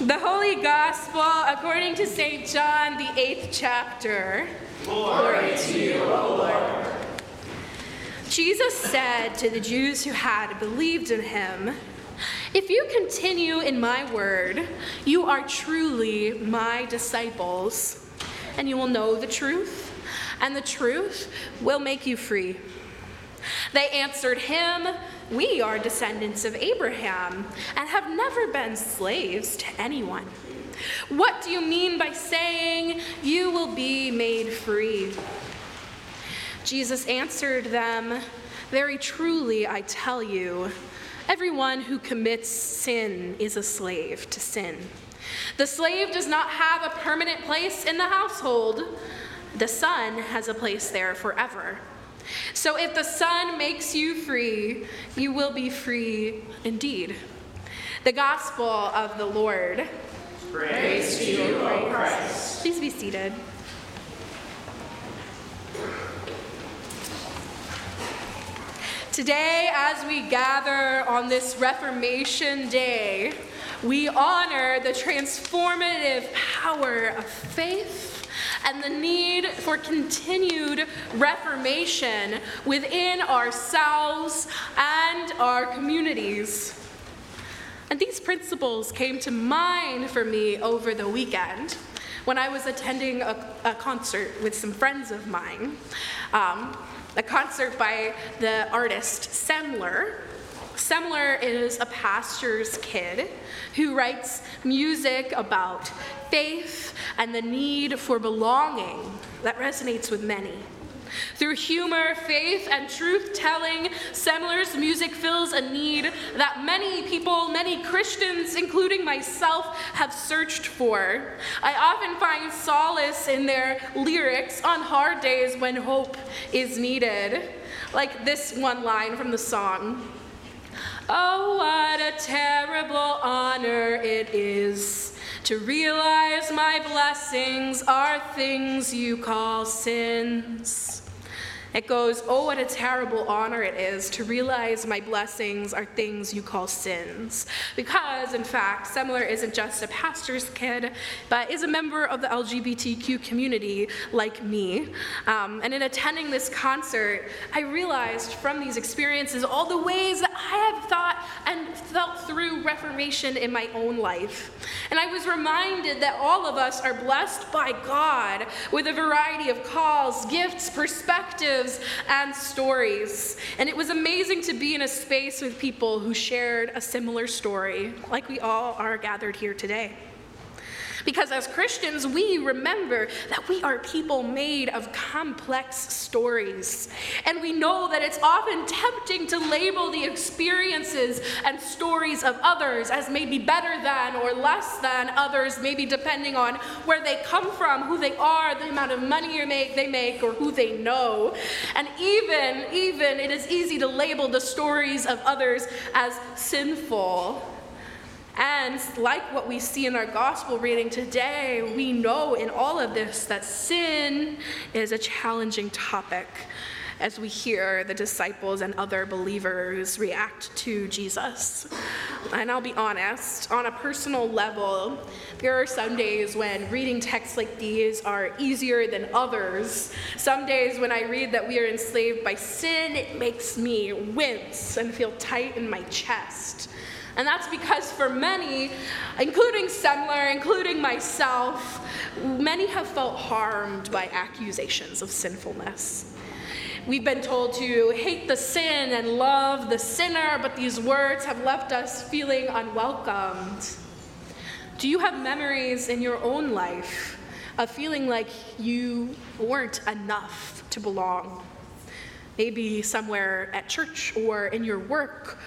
The Holy Gospel according to St. John, the eighth chapter. Glory to you, O Lord. Jesus said to the Jews who had believed in him, If you continue in my word, you are truly my disciples, and you will know the truth, and the truth will make you free. They answered him, We are descendants of Abraham and have never been slaves to anyone. What do you mean by saying you will be made free? Jesus answered them, Very truly, I tell you, everyone who commits sin is a slave to sin. The slave does not have a permanent place in the household, the son has a place there forever. So if the Son makes you free, you will be free indeed. The Gospel of the Lord. Praise, to you, O Christ. Please be seated. Today, as we gather on this Reformation Day, we honor the transformative power of faith and the need for continued reformation within ourselves and our communities. And these principles came to mind for me over the weekend when I was attending a, a concert with some friends of mine. Um, a concert by the artist Semler. Semler is a pastor's kid who writes music about faith and the need for belonging that resonates with many. Through humor, faith, and truth telling, Semler's music fills a need that many people, many Christians, including myself, have searched for. I often find solace in their lyrics on hard days when hope is needed. Like this one line from the song Oh, what a terrible honor it is to realize my blessings are things you call sins. It goes, Oh, what a terrible honor it is to realize my blessings are things you call sins. Because, in fact, Semler isn't just a pastor's kid, but is a member of the LGBTQ community like me. Um, and in attending this concert, I realized from these experiences all the ways that I have thought and felt through Reformation in my own life. And I was reminded that all of us are blessed by God with a variety of calls, gifts, perspectives and stories. And it was amazing to be in a space with people who shared a similar story, like we all are gathered here today. Because as Christians, we remember that we are people made of complex stories. And we know that it's often tempting to label the experiences and stories of others as maybe better than or less than others, maybe depending on where they come from, who they are, the amount of money they make, or who they know. And even, even, it is easy to label the stories of others as sinful. And like what we see in our gospel reading today, we know in all of this that sin is a challenging topic as we hear the disciples and other believers react to Jesus. And I'll be honest, on a personal level, there are some days when reading texts like these are easier than others. Some days when I read that we are enslaved by sin, it makes me wince and feel tight in my chest. And that's because for many, including Semler, including myself, many have felt harmed by accusations of sinfulness. We've been told to hate the sin and love the sinner, but these words have left us feeling unwelcomed. Do you have memories in your own life of feeling like you weren't enough to belong? Maybe somewhere at church or in your work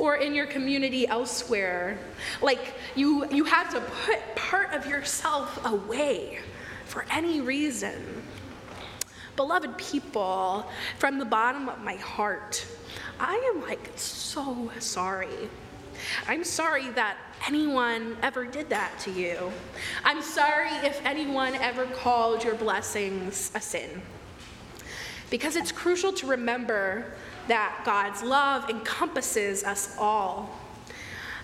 or in your community elsewhere. Like you, you had to put part of yourself away for any reason. Beloved people, from the bottom of my heart, I am like so sorry. I'm sorry that anyone ever did that to you. I'm sorry if anyone ever called your blessings a sin. Because it's crucial to remember that God's love encompasses us all.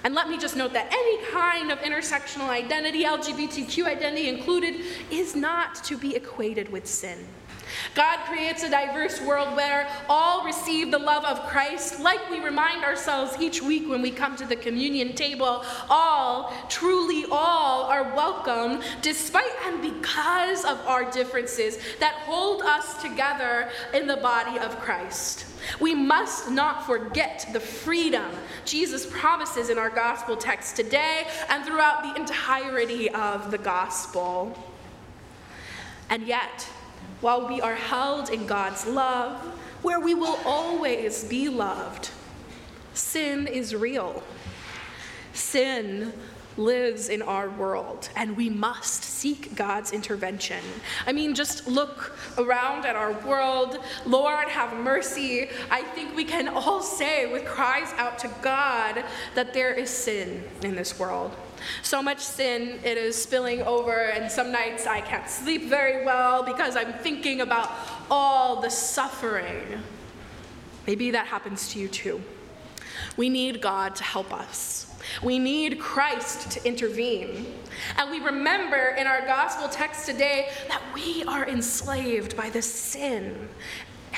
And let me just note that any kind of intersectional identity, LGBTQ identity included, is not to be equated with sin. God creates a diverse world where all receive the love of Christ, like we remind ourselves each week when we come to the communion table. All, truly all, are welcome despite and because of our differences that hold us together in the body of Christ. We must not forget the freedom Jesus promises in our gospel text today and throughout the entirety of the gospel. And yet, while we are held in God's love, where we will always be loved. Sin is real. Sin lives in our world, and we must seek God's intervention. I mean, just look around at our world. Lord, have mercy. I think we can all say with cries out to God that there is sin in this world. So much sin, it is spilling over, and some nights I can't sleep very well because I'm thinking about all the suffering. Maybe that happens to you too. We need God to help us. We need Christ to intervene. And we remember in our gospel text today that we are enslaved by this sin.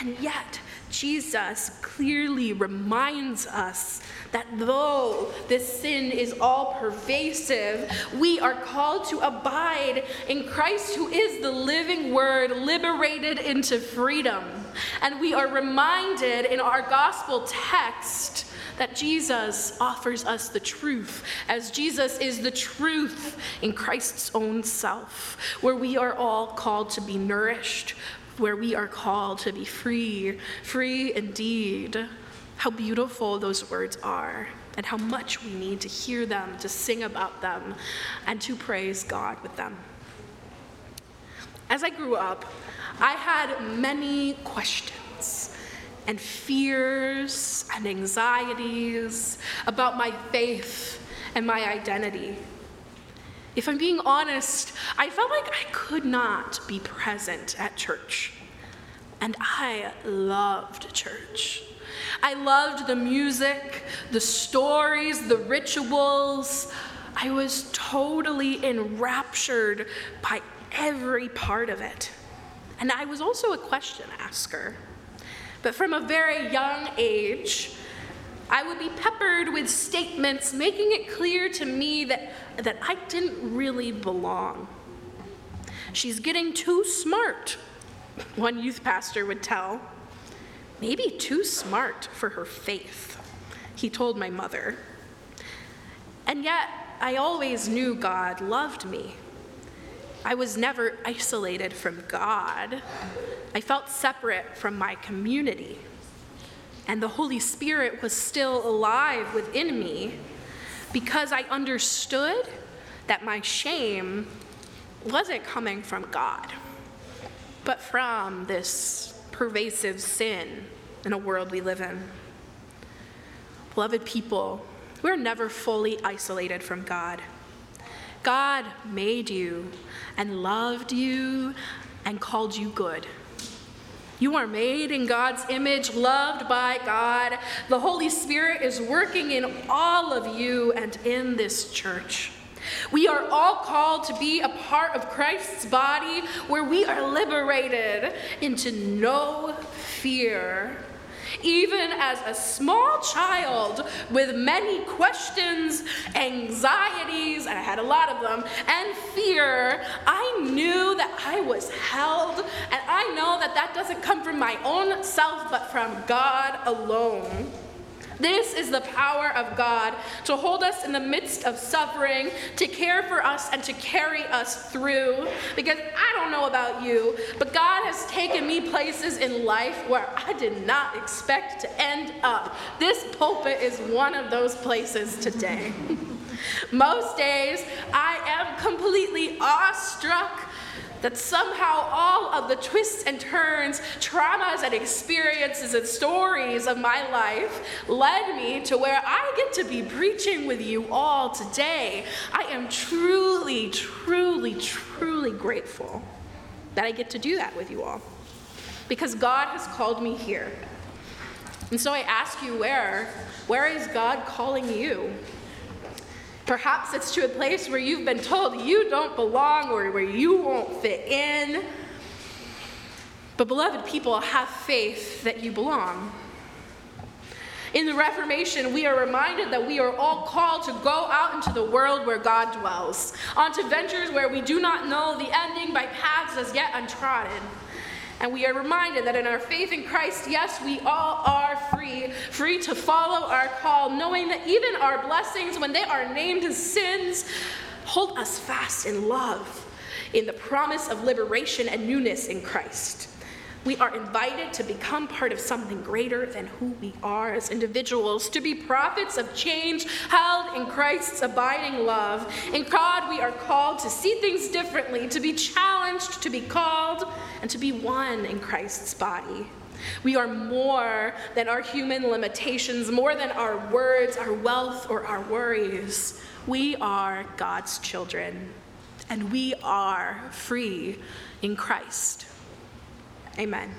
And yet, Jesus clearly reminds us that though this sin is all pervasive, we are called to abide in Christ, who is the living word liberated into freedom. And we are reminded in our gospel text that Jesus offers us the truth, as Jesus is the truth in Christ's own self, where we are all called to be nourished, where we are called to be free, free indeed. How beautiful those words are, and how much we need to hear them, to sing about them, and to praise God with them. As I grew up, I had many questions and fears and anxieties about my faith and my identity. If I'm being honest, I felt like I could not be present at church. And I loved church. I loved the music, the stories, the rituals. I was totally enraptured by every part of it. And I was also a question asker. But from a very young age, I would be peppered with statements making it clear to me that, that I didn't really belong. She's getting too smart, one youth pastor would tell. Maybe too smart for her faith, he told my mother. And yet, I always knew God loved me. I was never isolated from God. I felt separate from my community. And the Holy Spirit was still alive within me because I understood that my shame wasn't coming from God, but from this pervasive sin in a world we live in. Beloved people, we're never fully isolated from God. God made you and loved you and called you good. You are made in God's image, loved by God. The Holy Spirit is working in all of you and in this church. We are all called to be a part of Christ's body where we are liberated into no fear. Even as a small child with many questions, anxieties, and I had a lot of them, and fear, I knew that I was held, and I know that that doesn't come from my own self, but from God alone. This is the power of God to hold us in the midst of suffering, to care for us, and to carry us through. Because I don't know about you, but God has taken me places in life where I did not expect to end up. This pulpit is one of those places today. Most days, I am completely awestruck that somehow all of the twists and turns, traumas and experiences and stories of my life led me to where I get to be preaching with you all today. I am truly, truly, truly grateful that I get to do that with you all because God has called me here. And so I ask you, where? Where is God calling you? Perhaps it's to a place where you've been told you don't belong or where you won't fit in. But, beloved people, have faith that you belong. In the Reformation, we are reminded that we are all called to go out into the world where God dwells, onto ventures where we do not know the ending by paths as yet untrodden. And we are reminded that in our faith in Christ, yes, we all are free, free to follow our call, knowing that even our blessings, when they are named as sins, hold us fast in love, in the promise of liberation and newness in Christ. We are invited to become part of something greater than who we are as individuals, to be prophets of change held in Christ's abiding love. In God, we are called to see things differently, to be challenged, to be called, and to be one in Christ's body. We are more than our human limitations, more than our words, our wealth, or our worries. We are God's children, and we are free in Christ. Amen.